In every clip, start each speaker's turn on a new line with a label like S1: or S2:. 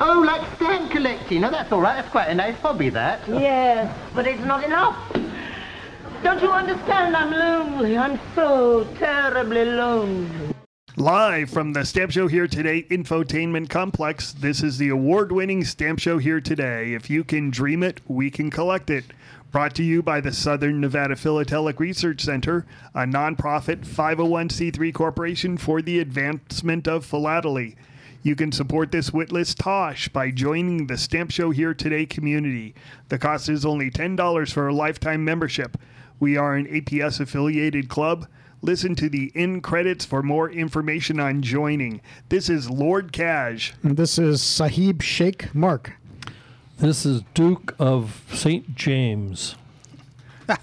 S1: Oh, like stamp collecting. Oh, that's all right. That's quite a nice hobby, that.
S2: Yes, but it's not enough. Don't you understand? I'm lonely. I'm so terribly lonely.
S3: Live from the Stamp Show Here Today infotainment complex, this is the award winning Stamp Show Here Today. If you can dream it, we can collect it. Brought to you by the Southern Nevada Philatelic Research Center, a nonprofit 501c3 corporation for the advancement of philately. You can support this witless Tosh by joining the Stamp Show Here Today community. The cost is only $10 for a lifetime membership. We are an APS affiliated club. Listen to the in credits for more information on joining. This is Lord Cash.
S4: And this is Sahib Sheikh Mark.
S5: This is Duke of St. James.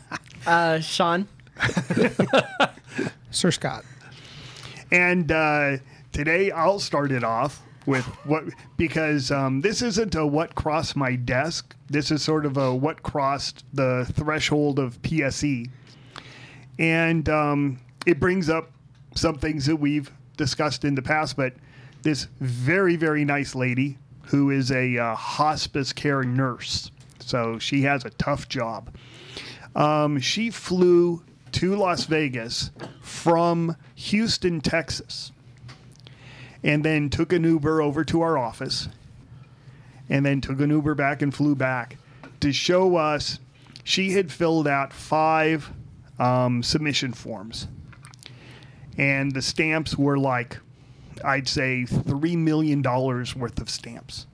S6: Uh, Sean.
S4: Sir Scott.
S3: And uh, today I'll start it off with what, because um, this isn't a what crossed my desk. This is sort of a what crossed the threshold of PSE. And um, it brings up some things that we've discussed in the past, but this very, very nice lady who is a uh, hospice care nurse. So she has a tough job. Um, she flew to Las Vegas from Houston, Texas, and then took an Uber over to our office, and then took an Uber back and flew back to show us she had filled out five um, submission forms. And the stamps were like, I'd say, $3 million worth of stamps.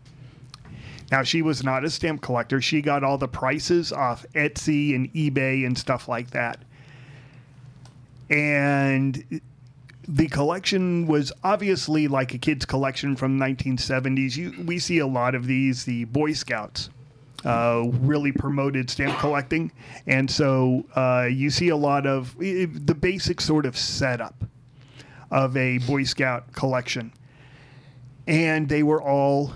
S3: Now, she was not a stamp collector. She got all the prices off Etsy and eBay and stuff like that. And the collection was obviously like a kid's collection from 1970s. You, we see a lot of these. The Boy Scouts uh, really promoted stamp collecting, and so uh, you see a lot of i- the basic sort of setup of a Boy Scout collection, and they were all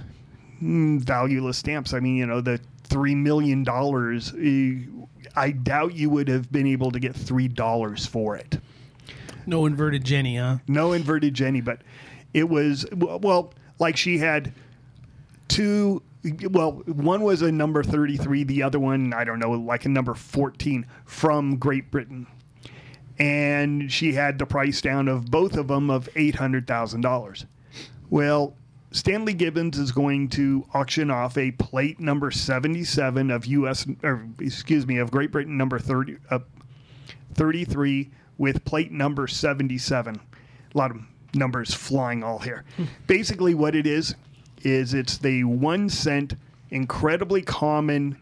S3: mm, valueless stamps. I mean, you know, the three million dollars. eh, I doubt you would have been able to get three dollars for it.
S7: No inverted Jenny, huh?
S3: No inverted Jenny, but it was well, like she had two. Well, one was a number thirty-three. The other one, I don't know, like a number fourteen from Great Britain, and she had the price down of both of them of eight hundred thousand dollars. Well, Stanley Gibbons is going to auction off a plate number seventy-seven of U.S. or excuse me of Great Britain number thirty. Uh, 33 with plate number 77. A lot of numbers flying all here. Basically, what it is, is it's the one cent, incredibly common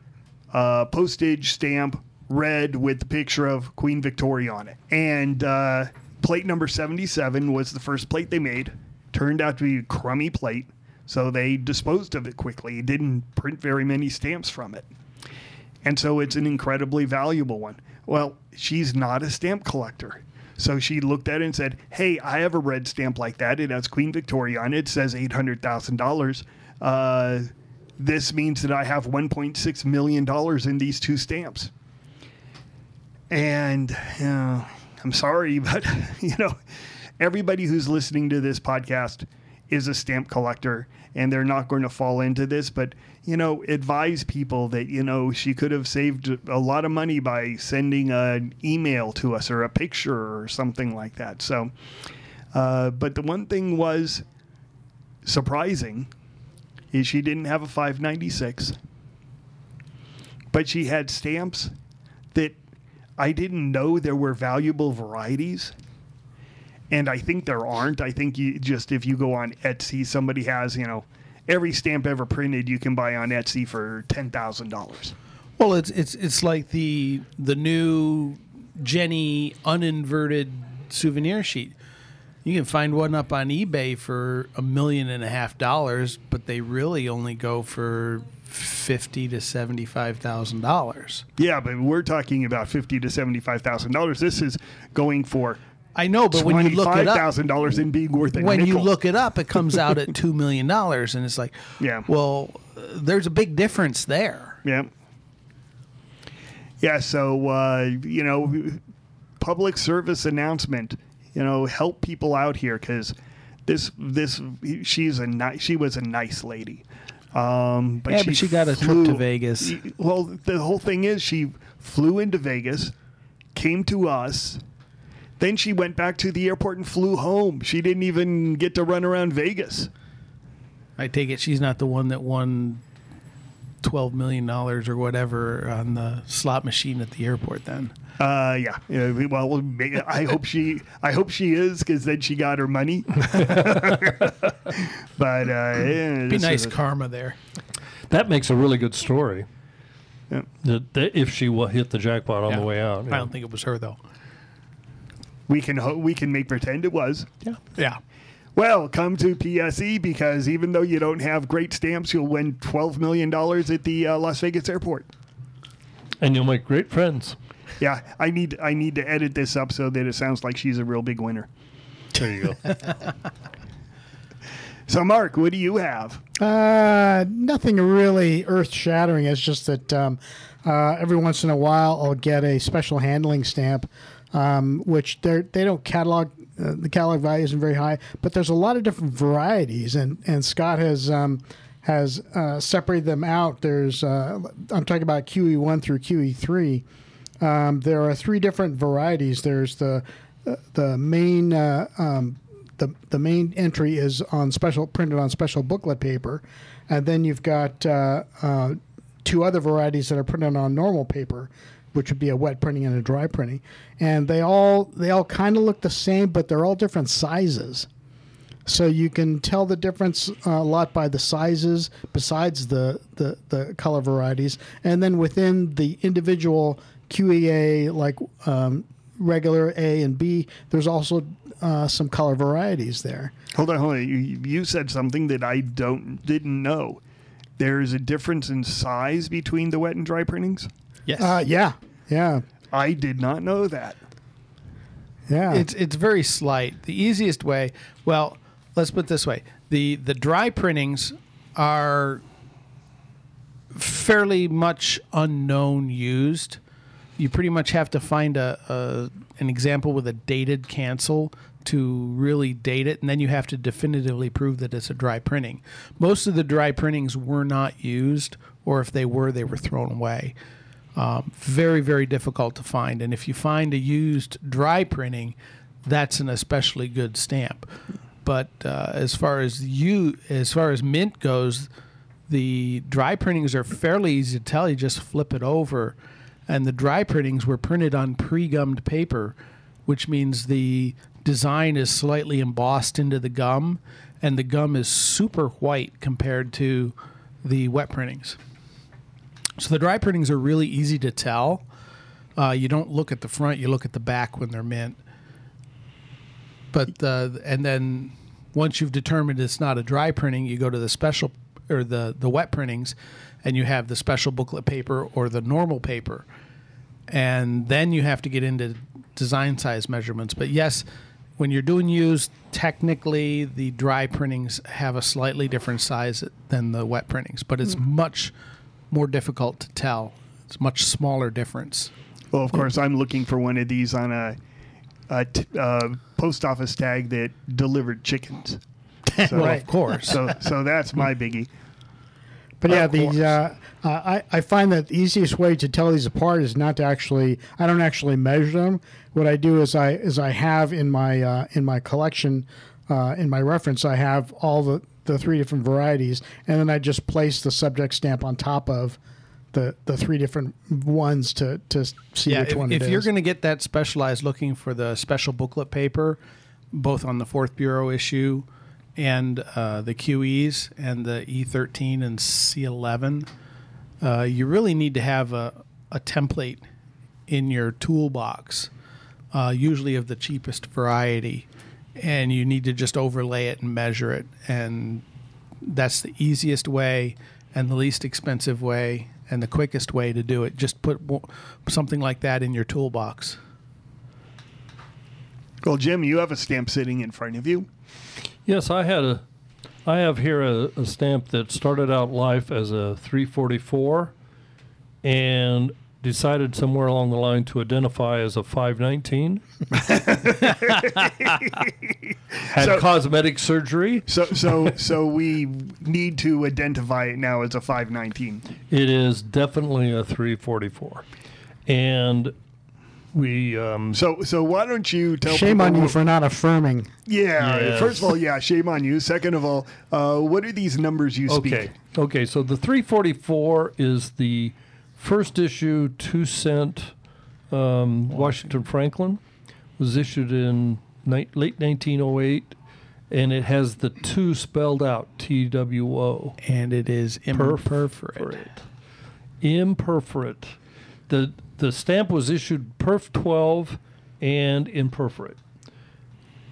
S3: uh, postage stamp, red with the picture of Queen Victoria on it. And uh, plate number 77 was the first plate they made. Turned out to be a crummy plate, so they disposed of it quickly. Didn't print very many stamps from it. And so it's an incredibly valuable one. Well, she's not a stamp collector. So she looked at it and said, Hey, I have a red stamp like that. It has Queen Victoria on it. It says $800,000. Uh, this means that I have $1.6 million in these two stamps. And uh, I'm sorry, but, you know, everybody who's listening to this podcast is a stamp collector and they're not going to fall into this but you know advise people that you know she could have saved a lot of money by sending an email to us or a picture or something like that so uh, but the one thing was surprising is she didn't have a 596 but she had stamps that I didn't know there were valuable varieties and I think there aren't. I think you just if you go on Etsy, somebody has you know every stamp ever printed you can buy on Etsy for ten thousand dollars.
S7: Well, it's it's it's like the the new Jenny uninverted souvenir sheet. You can find one up on eBay for a million and a half dollars, but they really only go for fifty to seventy five thousand dollars.
S3: Yeah, but we're talking about fifty to seventy five thousand dollars. This is going for
S7: I know, but when you look it up,
S3: thousand dollars in being worth a
S7: when you look it up, it comes out at two million dollars, and it's like,
S3: Yeah.
S7: well, there's a big difference there.
S3: Yeah. Yeah, so uh, you know, public service announcement. You know, help people out here because this this she's a nice she was a nice lady. Um, but
S7: Yeah,
S3: she
S7: but she got a trip to Vegas.
S3: Well, the whole thing is she flew into Vegas, came to us. Then she went back to the airport and flew home. She didn't even get to run around Vegas.
S7: I take it she's not the one that won twelve million dollars or whatever on the slot machine at the airport. Then
S3: Uh, yeah. Yeah, Well, I hope she. I hope she is, because then she got her money. but uh, yeah,
S7: be nice
S3: is a-
S7: karma there.
S5: That makes a really good story.
S3: Yeah.
S5: That, that if she wa- hit the jackpot on
S7: Yeah.
S5: the way out.
S7: I don't think it was her though.
S3: We can ho- we can make pretend it was.
S7: Yeah, yeah.
S3: Well, come to PSE because even though you don't have great stamps, you'll win twelve million dollars at the uh, Las Vegas airport.
S5: And you'll make great friends.
S3: Yeah, I need I need to edit this up so that it sounds like she's a real big winner.
S5: There you go.
S3: So, Mark, what do you have?
S4: Uh, nothing really earth shattering. It's just that um, uh, every once in a while I'll get a special handling stamp, um, which they they don't catalog. Uh, the catalog value isn't very high, but there's a lot of different varieties, and and Scott has. Um, has uh, separated them out. There's uh, I'm talking about QE1 through QE3. Um, there are three different varieties. There's the uh, the main uh, um, the the main entry is on special printed on special booklet paper, and then you've got uh, uh, two other varieties that are printed on normal paper, which would be a wet printing and a dry printing, and they all they all kind of look the same, but they're all different sizes. So you can tell the difference uh, a lot by the sizes, besides the, the, the color varieties, and then within the individual QEA, like um, regular A and B, there's also uh, some color varieties there.
S3: Hold on, hold on. You, you said something that I don't didn't know. There is a difference in size between the wet and dry printings.
S7: Yes,
S4: Uh, yeah, yeah,
S3: I did not know that.
S4: yeah.
S7: it's it's very slight. The easiest way, well, let's put it this way: the the dry printings are fairly much unknown used. You pretty much have to find a, a an example with a dated cancel to really date it, and then you have to definitively prove that it's a dry printing. Most of the dry printings were not used, or if they were, they were thrown away. Um, very, very difficult to find. And if you find a used dry printing, that's an especially good stamp. But uh, as far as you, as far as mint goes, the dry printings are fairly easy to tell. You just flip it over, and the dry printings were printed on pre-gummed paper, which means the design is slightly embossed into the gum, and the gum is super white compared to the wet printings. So the dry printings are really easy to tell. Uh, you don't look at the front; you look at the back when they're mint. But uh, and then once you've determined it's not a dry printing, you go to the special or the the wet printings, and you have the special booklet paper or the normal paper, and then you have to get into design size measurements. But yes, when you're doing used, technically the dry printings have a slightly different size than the wet printings, but it's much more difficult to tell. It's a much smaller difference.
S3: Well, of course, I'm looking for one of these on a, a t- uh, post office tag that delivered chickens. So,
S7: Well, of course.
S3: So, so that's my biggie.
S4: But yeah, the uh, uh, I I find that the easiest way to tell these apart is not to actually. I don't actually measure them. What I do is I is I have in my uh, in my collection, uh, in my reference, I have all the the three different varieties, and then I just place the subject stamp on top of the the three different ones to to see
S7: yeah,
S4: which
S7: if,
S4: one
S7: if you're going to get that specialized looking for the special booklet paper, both on the fourth bureau issue and uh, the QEs and the E13 and C11, uh, you really need to have a, a template in your toolbox, uh, usually of the cheapest variety, and you need to just overlay it and measure it. And that's the easiest way and the least expensive way and the quickest way to do it. Just put something like that in your toolbox.
S3: Well, Jim, you have a stamp sitting in front of you.
S5: Yes, I had a. I have here a, a stamp that started out life as a 344, and decided somewhere along the line to identify as a 519. Had
S3: So-
S5: cosmetic surgery.
S3: So so so we need to identify it now as a 519.
S5: It is definitely a 344. And we, um,
S3: So so why don't you tell
S4: Shame
S3: people
S4: on you
S3: what-
S4: for not affirming.
S3: Yeah.
S5: Yes.
S3: First of all, yeah, shame on you. Second of all, uh, what are these numbers you speak?
S5: okay. Okay. So the 344 is the first issue, two cent um, Washington Franklin. Was issued in ni- late 1908. And it has the two spelled out T W O.
S7: And it is imperforate.
S5: Imperforate. The the stamp was issued perf 12 and imperforate.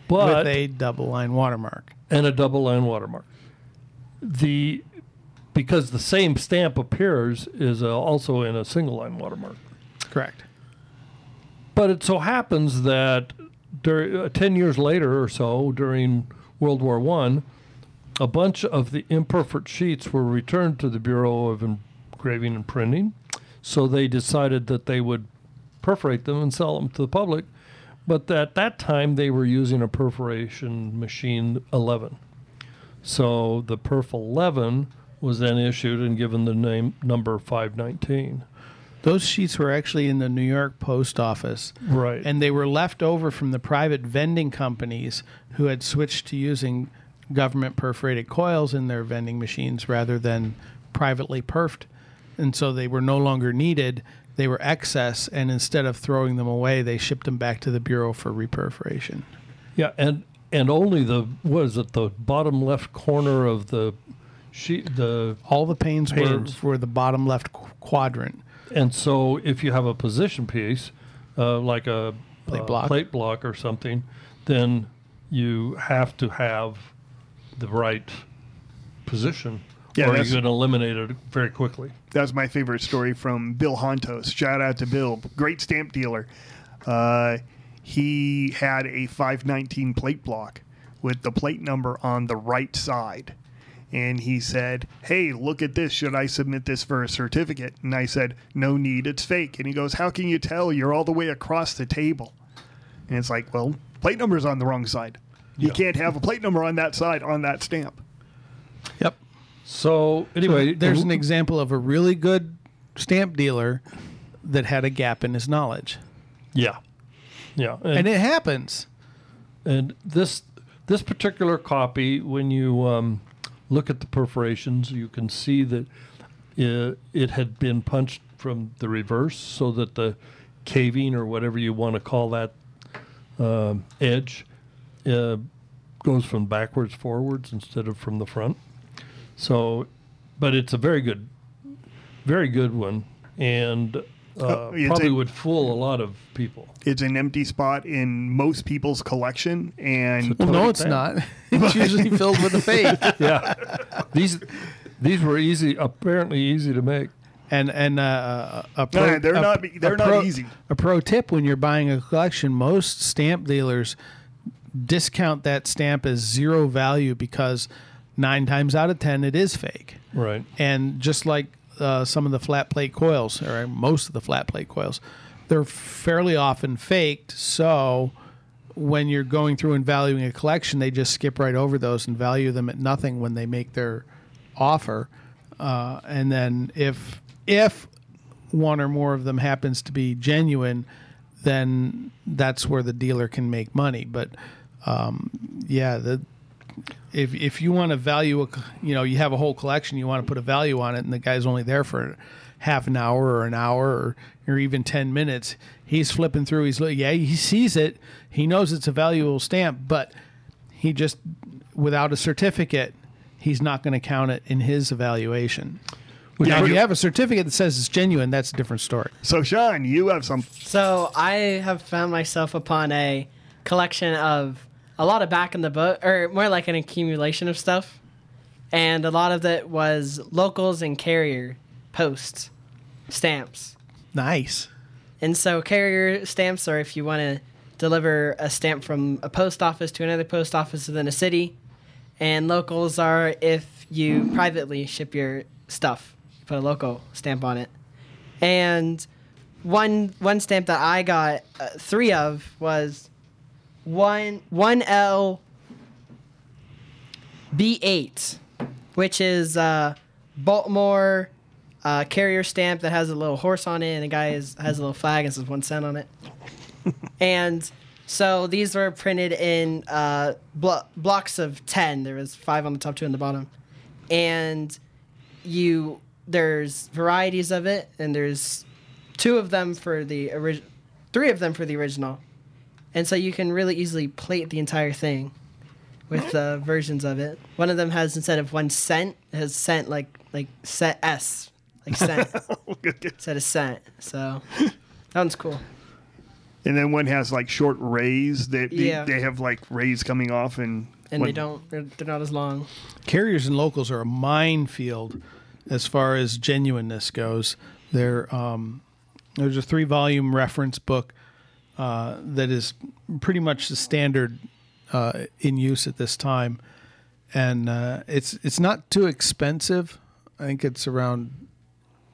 S5: But
S7: with a double line watermark.
S5: and a double line watermark. The because the same stamp appears is uh, also in a single line watermark.
S7: Correct.
S5: But it so happens that dur- uh, 10 years later or so, during World War One, a bunch of the imperfect sheets were returned to the Bureau of Engraving and Printing. So they decided that they would perforate them and sell them to the public. But at that time, they were using a perforation machine 11. So the Perf 11 was then issued and given the name number 519.
S7: Those sheets were actually in the New York post office.
S5: Right.
S7: And they were left over from the private vending companies who had switched to using government perforated coils in their vending machines rather than privately perfed. And so they were no longer needed. They were excess. And instead of throwing them away, they shipped them back to the Bureau for reperforation.
S5: Yeah, and and only the what is it the bottom left corner of the sheet the
S7: All the pains,
S5: Panes.
S7: Were, for the bottom left qu- quadrant.
S5: and so if you have a position piece uh, like a
S7: Plate
S5: uh,
S7: block.
S5: plate block or something, then you have to have the right position,
S3: Yeah,
S5: or you
S3: that's-
S5: can eliminate it very quickly.
S3: That's my favorite story from Bill Hontos. Shout out to Bill, great stamp dealer. Uh, he had a 519 plate block with the plate number on the right side. And he said, Hey, look at this. Should I submit this for a certificate? And I said, No need. It's fake. And he goes, How can you tell? You're all the way across the table. And it's like, Well, plate number's on the wrong side. You
S5: Yeah.
S3: can't have a plate number on that side on that stamp.
S7: Yep.
S5: So anyway,
S7: There's an example of a really good stamp dealer that had a gap in his knowledge.
S5: yeah, yeah,
S7: And it happens.
S5: And this this particular copy, when you um, look at the perforations, you can see that it, it had been punched from the reverse, so that the caving or whatever you want to call that um, edge uh, goes from backwards forwards instead of from the front. So, but it's a very good, very good one, and uh, probably
S3: a-
S5: would fool a lot of people.
S3: It's an empty spot in most people's collection. And
S7: Well, no, it's
S5: fair.
S7: not. It's usually filled with a fake.
S5: yeah, these these were easy, apparently easy to make.
S7: And and uh, a
S3: No,
S7: pro,
S3: they're
S7: a-
S3: not- they're
S7: a
S3: not
S7: pro-
S3: easy.
S7: A pro tip when you're buying a collection, most stamp dealers discount that stamp as zero value because nine times out of ten it is fake.
S5: Right.
S7: And just like uh, some of the flat plate coils, or most of the flat plate coils, they're fairly often faked. So when you're going through and valuing a collection, they just skip right over those and value them at nothing when they make their offer. Uh, and then if if one or more of them happens to be genuine, then that's where the dealer can make money. But um, yeah, the if if you want to value a you know you have a whole collection you want to put a value on it and the guy's only there for half an hour or an hour or, or even 10 minutes he's flipping through he's look yeah he sees it he knows it's a valuable stamp but he just without a certificate he's not going to count it in his evaluation now, if you have a certificate that says it's genuine that's a different story
S3: so, Sean, you have some.
S6: So I have found myself upon a collection of a lot of back in the book, or more like an accumulation of stuff, and a lot of it was locals and carrier posts, stamps.
S7: nice
S6: And so carrier stamps are if you want to deliver a stamp from a post office to another post office within a city. And locals are if you privately ship your stuff, put a local stamp on it. And one one stamp that I got uh, three of was one one L B eight, which is uh, Baltimore uh, carrier stamp that has a little horse on it, and the guy is, has a little flag and says one cent on it. and so these were printed in uh, blo- blocks of ten. There was five on the top, two on the bottom, and you there's varieties of it, and there's two of them for the original, three of them for the original, and so you can really easily plate the entire thing with uh, versions of it. One of them has instead of one cent, it has cent like like set S, like cent instead of cent. So that one's cool.
S3: And then one has like short rays that they-
S6: Yeah.
S3: they have like rays coming off and
S6: And
S3: one-
S6: they don't, they're, they're not as long.
S7: carriers and locals are a minefield as far as genuineness goes. There, um, there's a three volume reference book uh, that is pretty much the standard uh, in use at this time, and uh, it's it's not too expensive. I think it's around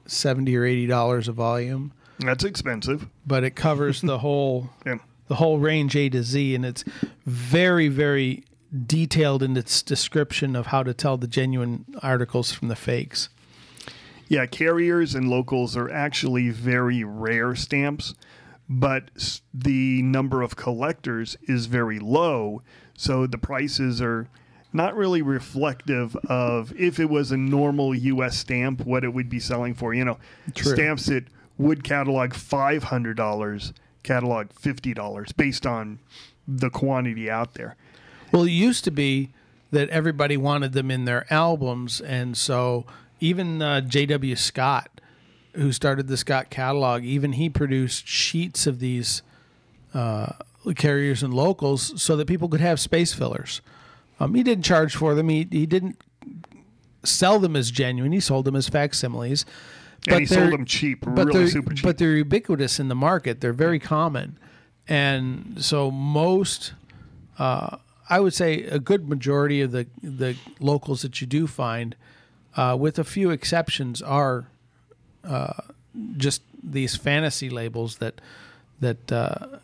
S7: seventy or eighty dollars a volume,
S3: That's expensive.
S7: but it covers the whole
S3: Yeah.
S7: the whole range A to Z, and it's very, very detailed in its description of how to tell the genuine articles from the fakes.
S3: Yeah, carriers and locals are actually very rare stamps, but the number of collectors is very low, so the prices are not really reflective of if it was a normal US stamp what it would be selling for, you know.
S7: True.
S3: Stamps that would catalog $500, catalog $50 based on the quantity out there.
S7: Well, it used to be that everybody wanted them in their albums, and so even uh, J.W. Scott, who started the Scott catalog, even he produced sheets of these uh, carriers and locals so that people could have space fillers. Um, he didn't charge for them. He he didn't sell them as genuine. He sold them as facsimiles.
S3: And he sold them cheap,
S7: but
S3: really super cheap.
S7: But they're ubiquitous in the market. They're very common, and so most, uh, I would say, a good majority of the the locals that you do find, uh, with a few exceptions, are just these fantasy labels that that. Uh,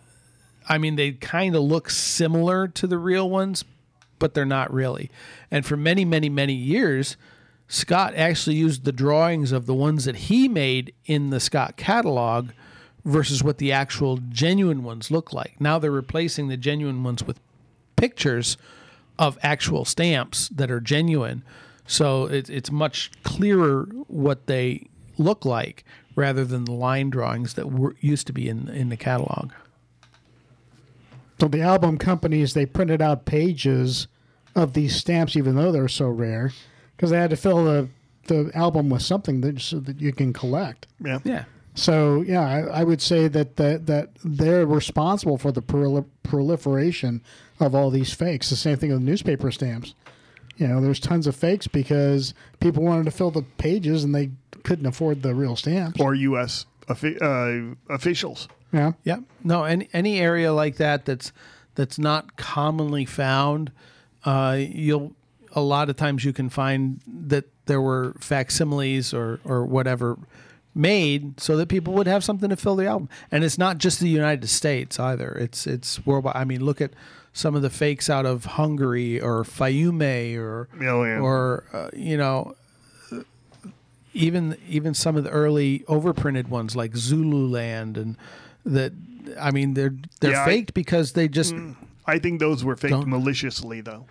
S7: I mean, they kind of look similar to the real ones, but they're not really. And for many, many, many years, Scott actually used the drawings of the ones that he made in the Scott catalog versus what the actual genuine ones look like. Now they're replacing the genuine ones with pictures of actual stamps that are genuine. So it, it's much clearer what they look like rather than the line drawings that were, used to be in in the catalog.
S4: So the album companies they printed out pages of these stamps, even though they're so rare, because they had to fill the the album with something that so that you can collect.
S3: yeah.
S7: Yeah.
S4: So yeah, I, I would say that that that they're responsible for the proli- proliferation of all these fakes. The same thing with newspaper stamps. You know, there's tons of fakes because people wanted to fill the pages and they couldn't afford the real stamps.
S3: Or US offi- uh, officials.
S4: Yeah.
S7: Yeah. No, any any area like that that's that's not commonly found, uh, you'll a lot of times you can find that there were facsimiles or or whatever made so that people would have something to fill the album. And it's not just the United States either. It's it's worldwide. I mean, look at some of the fakes out of Hungary or Fiume or
S3: Oh, yeah.
S7: or uh, you know even even some of the early overprinted ones like Zululand and that I mean they're they're
S3: Yeah, I-
S7: faked because they just
S3: I think those were faked
S7: Don't-
S3: maliciously, though.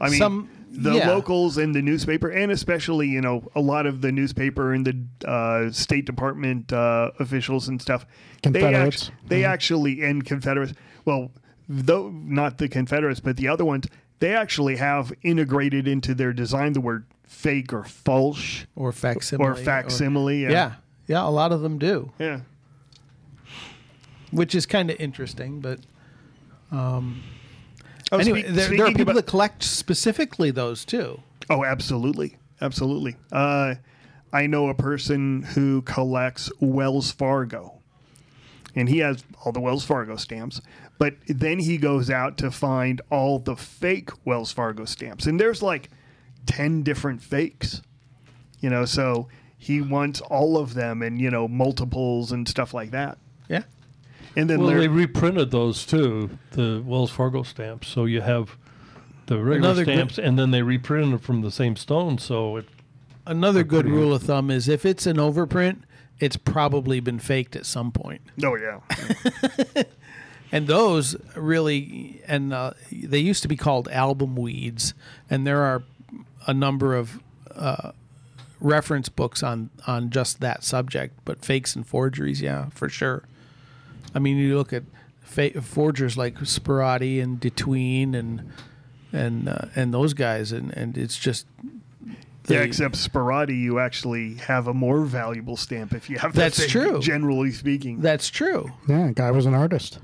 S3: I mean,
S7: Some-
S3: the
S7: yeah.
S3: locals and the newspaper, and especially you know a lot of the newspaper and the uh, State Department uh, officials and stuff.
S4: Confederates.
S3: They, act- they actually and Confederates. Well, though not the Confederates, but the other ones, they actually have integrated into their design the word fake or false
S7: or facsimile
S3: or facsimile.
S7: yeah.
S3: yeah,
S7: yeah a lot of them do
S3: yeah.
S7: which is kind of interesting but
S3: Oh,
S7: anyway
S3: speak-
S7: there, there are people
S3: about-
S7: that collect specifically those too
S3: Oh, absolutely, absolutely. Uh, I know a person who collects Wells Fargo, and he has all the Wells Fargo stamps. But then he goes out to find all the fake Wells Fargo stamps, and there's like ten different fakes. You know, so He wants all of them and you know multiples and stuff like that.
S7: Yeah.
S3: And then
S5: Well,
S3: there-
S5: they reprinted those too, the Wells Fargo stamps. So you have the regular
S7: Another good-
S5: stamps, and then they reprinted them from the same stone. So it,
S7: Another good rule of thumb is if it's an overprint, it's probably been faked at some point.
S3: oh yeah,
S7: And those really, and uh, they used to be called album weeds, and there are a number of uh, reference books on on just that subject. But fakes and forgeries, yeah, for sure. I mean, you look at fa- forgers like Sperati and de Thuin and and uh, and those guys, and and it's just
S3: yeah. Except Sperati, you actually have a more valuable stamp if you have. that.
S7: That's
S3: thing,
S7: true.
S3: Generally speaking.
S7: that's true.
S4: Yeah, guy was an artist.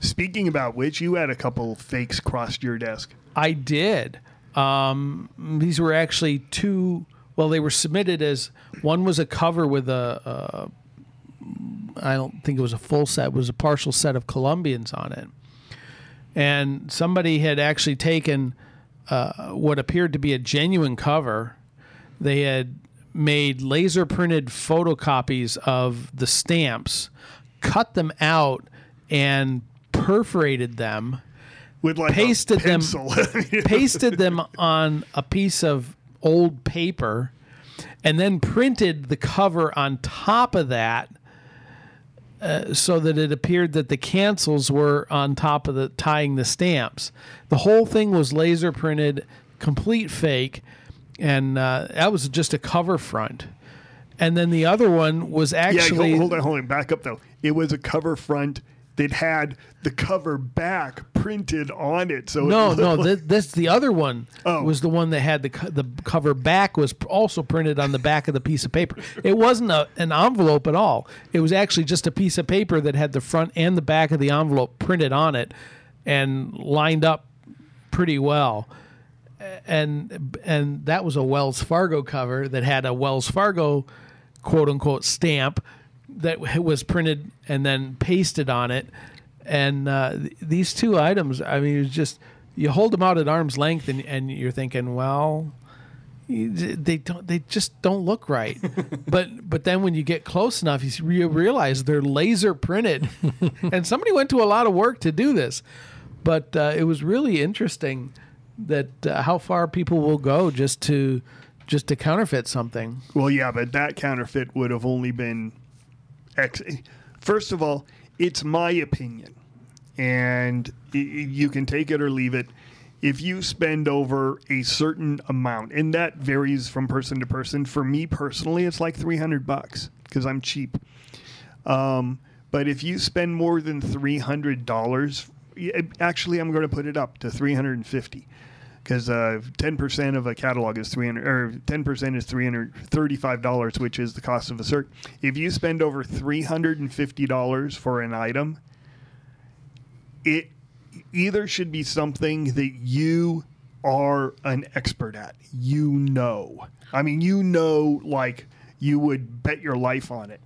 S3: Speaking about which, you had a couple fakes crossed your desk.
S7: I did. Um, these were actually two. Well, they were submitted as one was a cover with a. I don't think it was a full set. It was a partial set of Columbians on it, and somebody had actually taken uh, what appeared to be a genuine cover. They had made laser printed photocopies of the stamps, cut them out, and perforated them
S3: With like
S7: pasted them pasted them on a piece of old paper and then printed the cover on top of that uh, so that it appeared that the cancels were on top of the tying the stamps the whole thing was laser printed complete fake and uh, that was just a cover front and then the other one was
S3: Yeah,
S7: actually
S3: hold, hold on, hold on. Back up though. It was a cover front that had the cover back printed on it. So
S7: No,
S3: it
S7: no,
S3: looked
S7: this, this the other one
S3: Oh.
S7: was the one that had the co- the cover back was also printed on the back of the piece of paper. It wasn't a, an envelope at all. It was actually just a piece of paper that had the front and the back of the envelope printed on it and lined up pretty well. And and that was a Wells Fargo cover that had a Wells Fargo quote unquote stamp that was printed and then pasted on it. And uh, th- these two items, I mean, it's just you hold them out at arm's length, and, and you're thinking, well, you- they don't, they just don't look right. but but then when you get close enough, you s- you realize they're laser printed, and somebody went to a lot of work to do this. But uh, it was really interesting that uh, how far people will go just to just to counterfeit something.
S3: Well, yeah, but that counterfeit would have only been X. First of all, it's my opinion, and you can take it or leave it. If you spend over a certain amount, and that varies from person to person. For me personally, it's like three hundred bucks because I'm cheap. Um, but if you spend more than three hundred dollars, actually, I'm going to put it up to three hundred and fifty because uh, ten percent of a catalog is three hundred, or ten percent is three hundred thirty-five dollars, which is the cost of a cert. If you spend over three hundred and fifty dollars for an item, it either should be something that you are an expert at. You know, I mean, you know, like you would bet your life on it,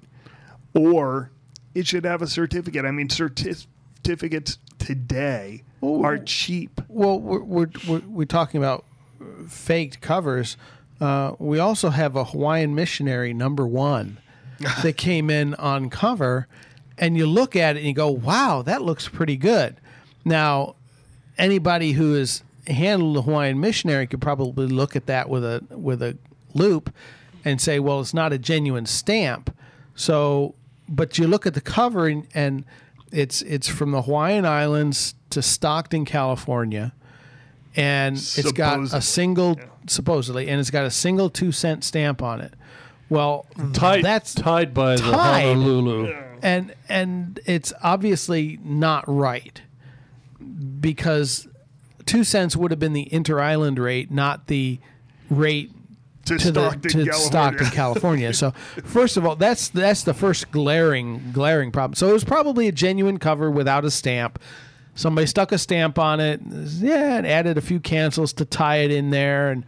S3: or it should have a certificate. I mean, certificates today are cheap.
S7: Well, we're, we're, we're, we're talking about faked covers. Uh, we also have a Hawaiian missionary number one that came in on cover, and you look at it and you go, "Wow, that looks pretty good." Now, anybody who has handled a Hawaiian missionary could probably look at that with a with a loupe and say, "Well, it's not a genuine stamp." So, but you look at the cover and, and it's it's from the Hawaiian Islands to Stockton, California, and it's got a
S3: Supposedly,
S7: single supposedly, and it's got a single two cent stamp on it. Well,
S5: tied,
S7: that's
S5: tied by the
S7: tied.
S5: Honolulu.
S7: and and it's obviously not right because two cents would have been the inter island rate, not the rate
S3: To,
S7: to the
S3: Stockton,
S7: to
S3: California.
S7: Stockton, California. So first of all, that's that's the first glaring glaring problem. So it was probably a genuine cover without a stamp. Somebody stuck a stamp on it, yeah, and added a few cancels to tie it in there, and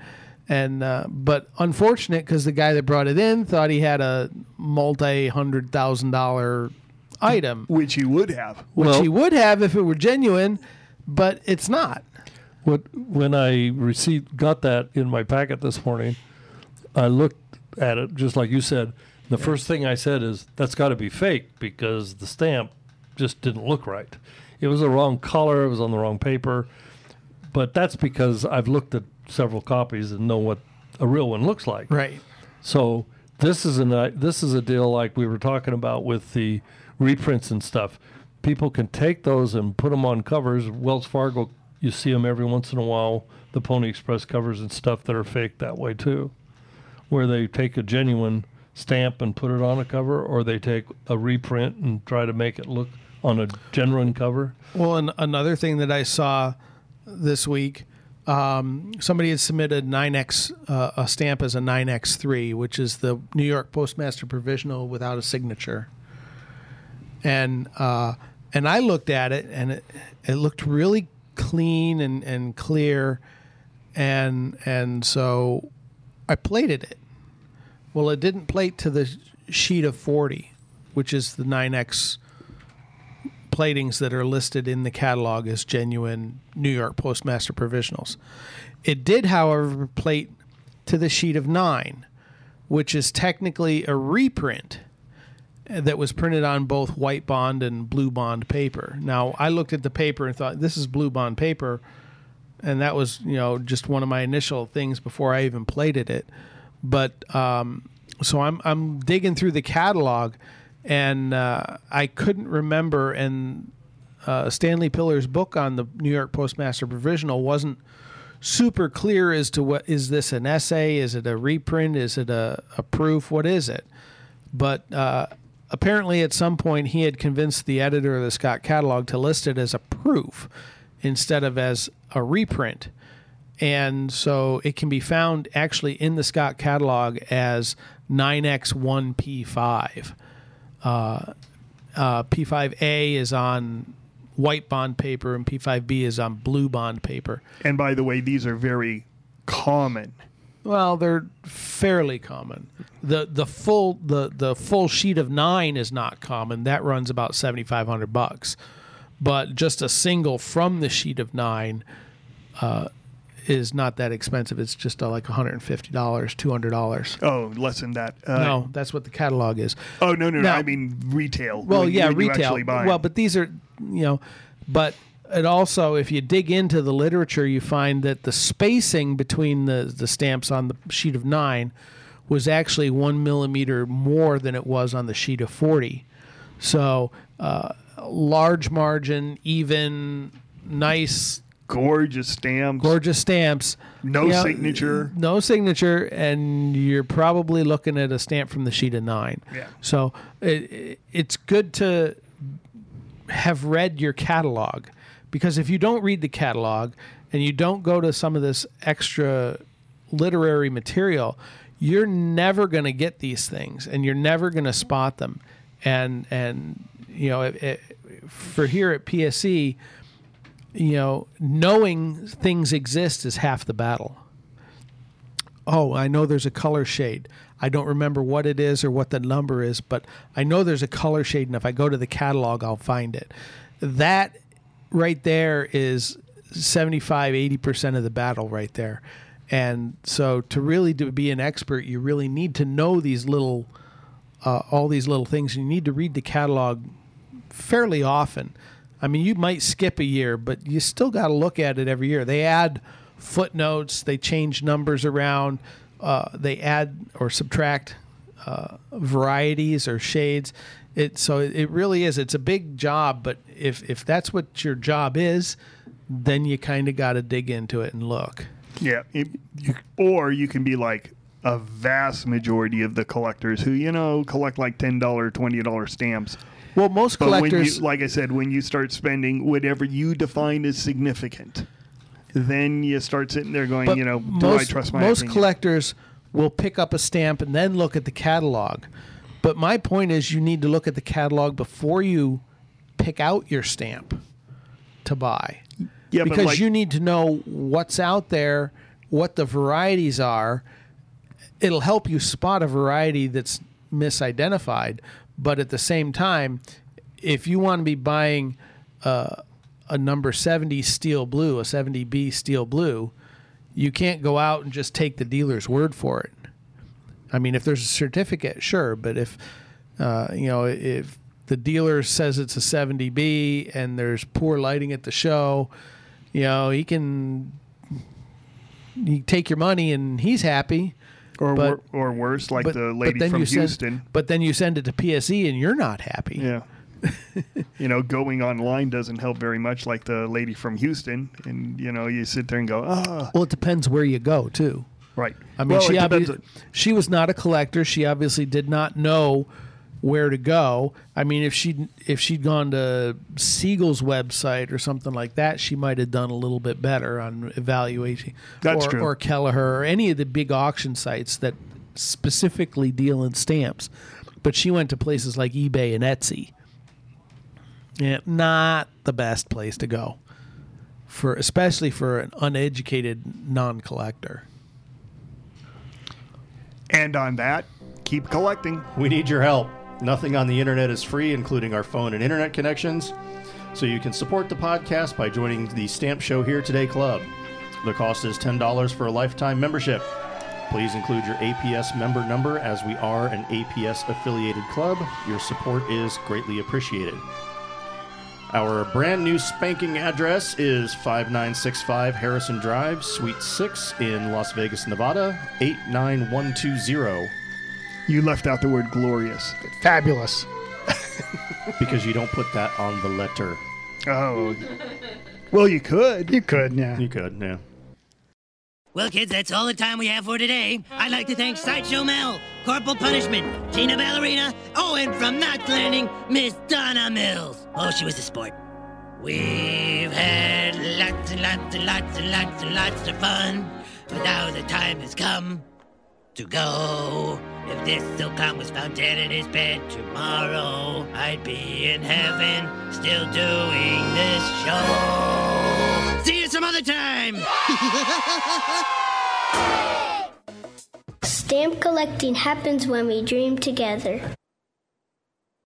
S7: and uh, but unfortunate because the guy that brought it in thought he had a multi hundred thousand dollar item,
S3: which he would have.
S7: which
S5: Well-
S7: he would have if it were genuine, but it's not.
S5: What when I received got that in my packet this morning, I looked at it, just like you said. The first thing I said is that's got to be fake because the stamp just didn't look right. It was the wrong color. It was on the wrong paper. But that's because I've looked at several copies and know what a real one looks like.
S7: Right.
S5: So this is a this is a deal like we were talking about with the reprints and stuff. People can take those and put them on covers. Wells Fargo, you see them every once in a while. The Pony Express covers and stuff that are fake that way too, where they take a genuine stamp and put it on a cover, or they take a reprint and try to make it look on a genuine cover.
S7: Well, and another thing that I saw this week, um, somebody had submitted 9x uh, a stamp as a 9x3, which is the New York Postmaster Provisional without a signature. And uh, and I looked at it, and it, it looked really clean and, and clear, and and so I plated it. Well, it didn't plate to the sheet of 40, which is the 9x platings that are listed in the catalog as genuine New York Postmaster provisionals. It did, however, plate to the sheet of nine, which is technically a reprint that was printed on both white bond and blue bond paper. Now, I looked at the paper and thought, this is blue bond paper. And that was, you know, just one of my initial things before I even plated it. But um, so I'm, I'm digging through the catalog and uh, I couldn't remember. And uh, Stanley Piller's book on the New York Postmaster Provisional wasn't super clear as to what is this an essay? Is it a reprint? Is it a, a proof? What is it? But uh, apparently, at some point, he had convinced the editor of the Scott catalog to list it as a proof instead of as a reprint. And so it can be found actually in the Scott catalog as 9X1P5. Uh, uh, P5A is on white bond paper and P5B is on blue bond paper.
S3: And by the way, these are very common.
S7: Well, they're fairly common. the the full the the full sheet of nine is not common. That runs about seventy five hundred bucks, but just a single from the sheet of nine uh, is not that expensive. It's just uh, like one hundred and fifty dollars, two hundred dollars.
S3: Oh, less than that. Uh,
S7: no, that's what the catalog is.
S3: Oh no, no, no. I mean retail.
S7: Well, yeah, retail. Well, but these are, you know, but it also, if you dig into the literature, you find that the spacing between the the stamps on the sheet of nine was actually one millimeter more than it was on the sheet of forty. So, uh, large margin, even, nice,
S3: gorgeous stamps.
S7: gorgeous stamps.
S3: No
S7: You know,
S3: signature.
S7: No signature, and you're probably looking at a stamp from the sheet of nine.
S3: Yeah.
S7: So it, it, it's good to have read your catalog because if you don't read the catalog and you don't go to some of this extra literary material, you're never going to get these things and you're never going to spot them. And and you know, it, it, for here at PSE, you know, knowing things exist is half the battle. Oh, I know there's a color shade. I don't remember what it is or what the number is, but I know there's a color shade, and if I go to the catalog, I'll find it. That right there is 75, 80% of the battle right there. And so to really to be an expert, you really need to know these little, uh, all these little things. You need to read the catalog fairly often. I mean, you might skip a year, but you still got to look at it every year. They add footnotes, they change numbers around, uh, they add or subtract uh, varieties or shades. It so it really is. It's a big job, but if if that's what your job is, then you kind of got to dig into it and look.
S3: Yeah, it, you, or you can be like a vast majority of the collectors who you know collect like ten dollar, twenty dollar stamps.
S7: Well, most
S3: But when
S7: collectors,
S3: you, like I said, when you start spending whatever you define as significant, then you start sitting there going, you know, do
S7: most,
S3: I trust my
S7: most
S3: opinion?
S7: collectors will pick up a stamp and then look at the catalog. But my point is, you need to look at the catalog before you pick out your stamp to buy,
S3: yeah,
S7: because
S3: like,
S7: you need to know what's out there, what the varieties are. It'll help you spot a variety that's misidentified. But at the same time, if you want to be buying uh, a number 70 steel blue, a 70B steel blue, you can't go out and just take the dealer's word for it. I mean, if there's a certificate, sure, but if uh, you know if the dealer says it's a 70B and there's poor lighting at the show, you know, he can you take your money and he's happy.
S3: Or
S7: But-
S3: or worse, like
S7: but,
S3: the
S7: but
S3: lady
S7: then
S3: from
S7: you
S3: Houston.
S7: Send, but then you send it to PSE and you're not happy.
S3: Yeah. you know, going online doesn't help very much, like the lady from Houston. And, you know, you sit there and go, ah,
S7: Well, it depends where you go too.
S3: right.
S7: I mean,
S3: Well,
S7: she obvi- she was not a collector. She obviously did not know where to go. I mean, if she if she'd gone to Siegel's website or something like that, she might have done a little bit better on evaluating.
S3: That's
S7: or,
S3: true.
S7: Or Kelleher or any of the big auction sites that specifically deal in stamps. But she went to places like eBay and Etsy. Yeah, not the best place to go for especially for an uneducated non-collector.
S3: And on that, keep collecting.
S8: We need your help. Nothing on the internet is free, including our phone and internet connections. So you can support the podcast by joining the Stamp Show Here Today Club. The cost is $10 for a lifetime membership. Please include your APS member number as we are an APS affiliated club. Your support is greatly appreciated. Our brand new spanking address is 5965 Harrison Drive, Suite 6 in Las Vegas, Nevada, 89120.
S3: You left out the word glorious.
S4: Fabulous.
S8: because you don't put that on the letter.
S3: Oh. Well, you could.
S4: You could, yeah.
S8: You could, yeah.
S9: Well, kids, that's all the time we have for today. I'd like to thank Sideshow Mel, Corporal Punishment, Tina Ballerina, oh, and from Knots Landing, Miss Donna Mills. Oh, she was a sport. We've had lots and lots and lots and lots and lots of fun, but now the time has come to go. If this Silcon was found dead in his bed tomorrow, I'd be in heaven still doing this show. See you some other time.
S10: Stamp collecting happens when we dream together.